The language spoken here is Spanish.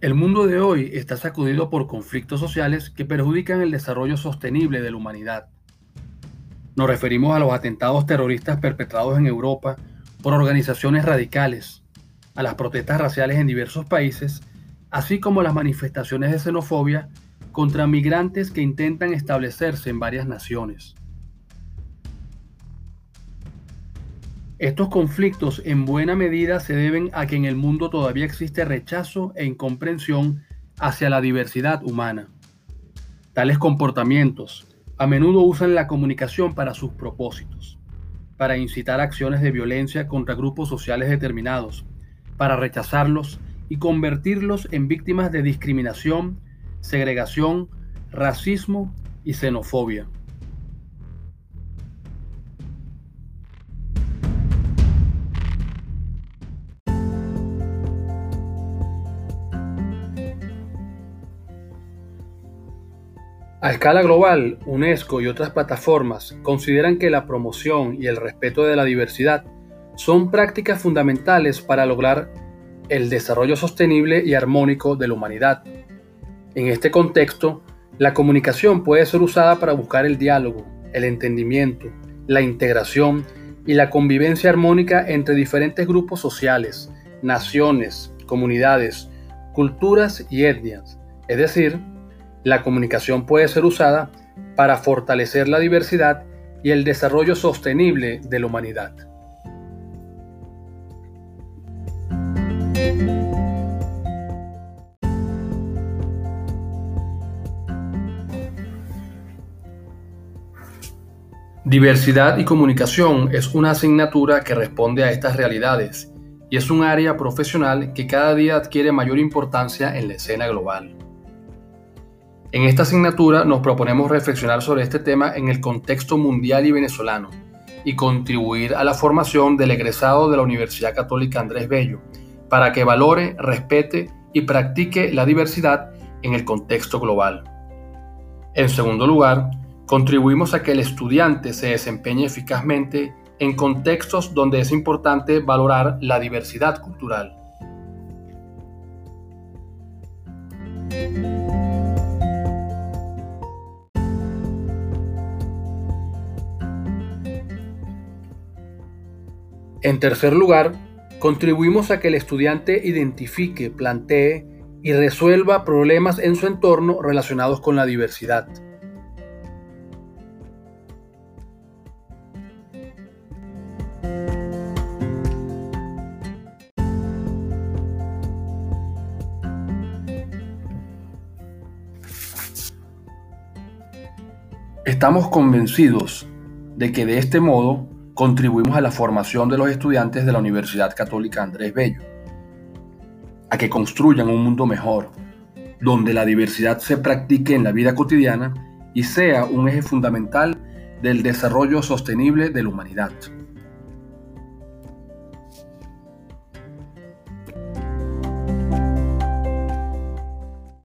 El mundo de hoy está sacudido por conflictos sociales que perjudican el desarrollo sostenible de la humanidad. Nos referimos a los atentados terroristas perpetrados en Europa por organizaciones radicales, a las protestas raciales en diversos países, así como a las manifestaciones de xenofobia contra migrantes que intentan establecerse en varias naciones. Estos conflictos en buena medida se deben a que en el mundo todavía existe rechazo e incomprensión hacia la diversidad humana. Tales comportamientos a menudo usan la comunicación para sus propósitos, para incitar acciones de violencia contra grupos sociales determinados, para rechazarlos y convertirlos en víctimas de discriminación, segregación, racismo y xenofobia. A escala global, UNESCO y otras plataformas consideran que la promoción y el respeto de la diversidad son prácticas fundamentales para lograr el desarrollo sostenible y armónico de la humanidad. En este contexto, la comunicación puede ser usada para buscar el diálogo, el entendimiento, la integración y la convivencia armónica entre diferentes grupos sociales, naciones, comunidades, culturas y etnias, es decir, la comunicación puede ser usada para fortalecer la diversidad y el desarrollo sostenible de la humanidad. Diversidad y comunicación es una asignatura que responde a estas realidades y es un área profesional que cada día adquiere mayor importancia en la escena global. En esta asignatura nos proponemos reflexionar sobre este tema en el contexto mundial y venezolano y contribuir a la formación del egresado de la Universidad Católica Andrés Bello para que valore, respete y practique la diversidad en el contexto global. En segundo lugar, contribuimos a que el estudiante se desempeñe eficazmente en contextos donde es importante valorar la diversidad cultural. En tercer lugar, contribuimos a que el estudiante identifique, plantee y resuelva problemas en su entorno relacionados con la diversidad. Estamos convencidos de que de este modo contribuimos a la formación de los estudiantes de la Universidad Católica Andrés Bello, a que construyan un mundo mejor, donde la diversidad se practique en la vida cotidiana y sea un eje fundamental del desarrollo sostenible de la humanidad.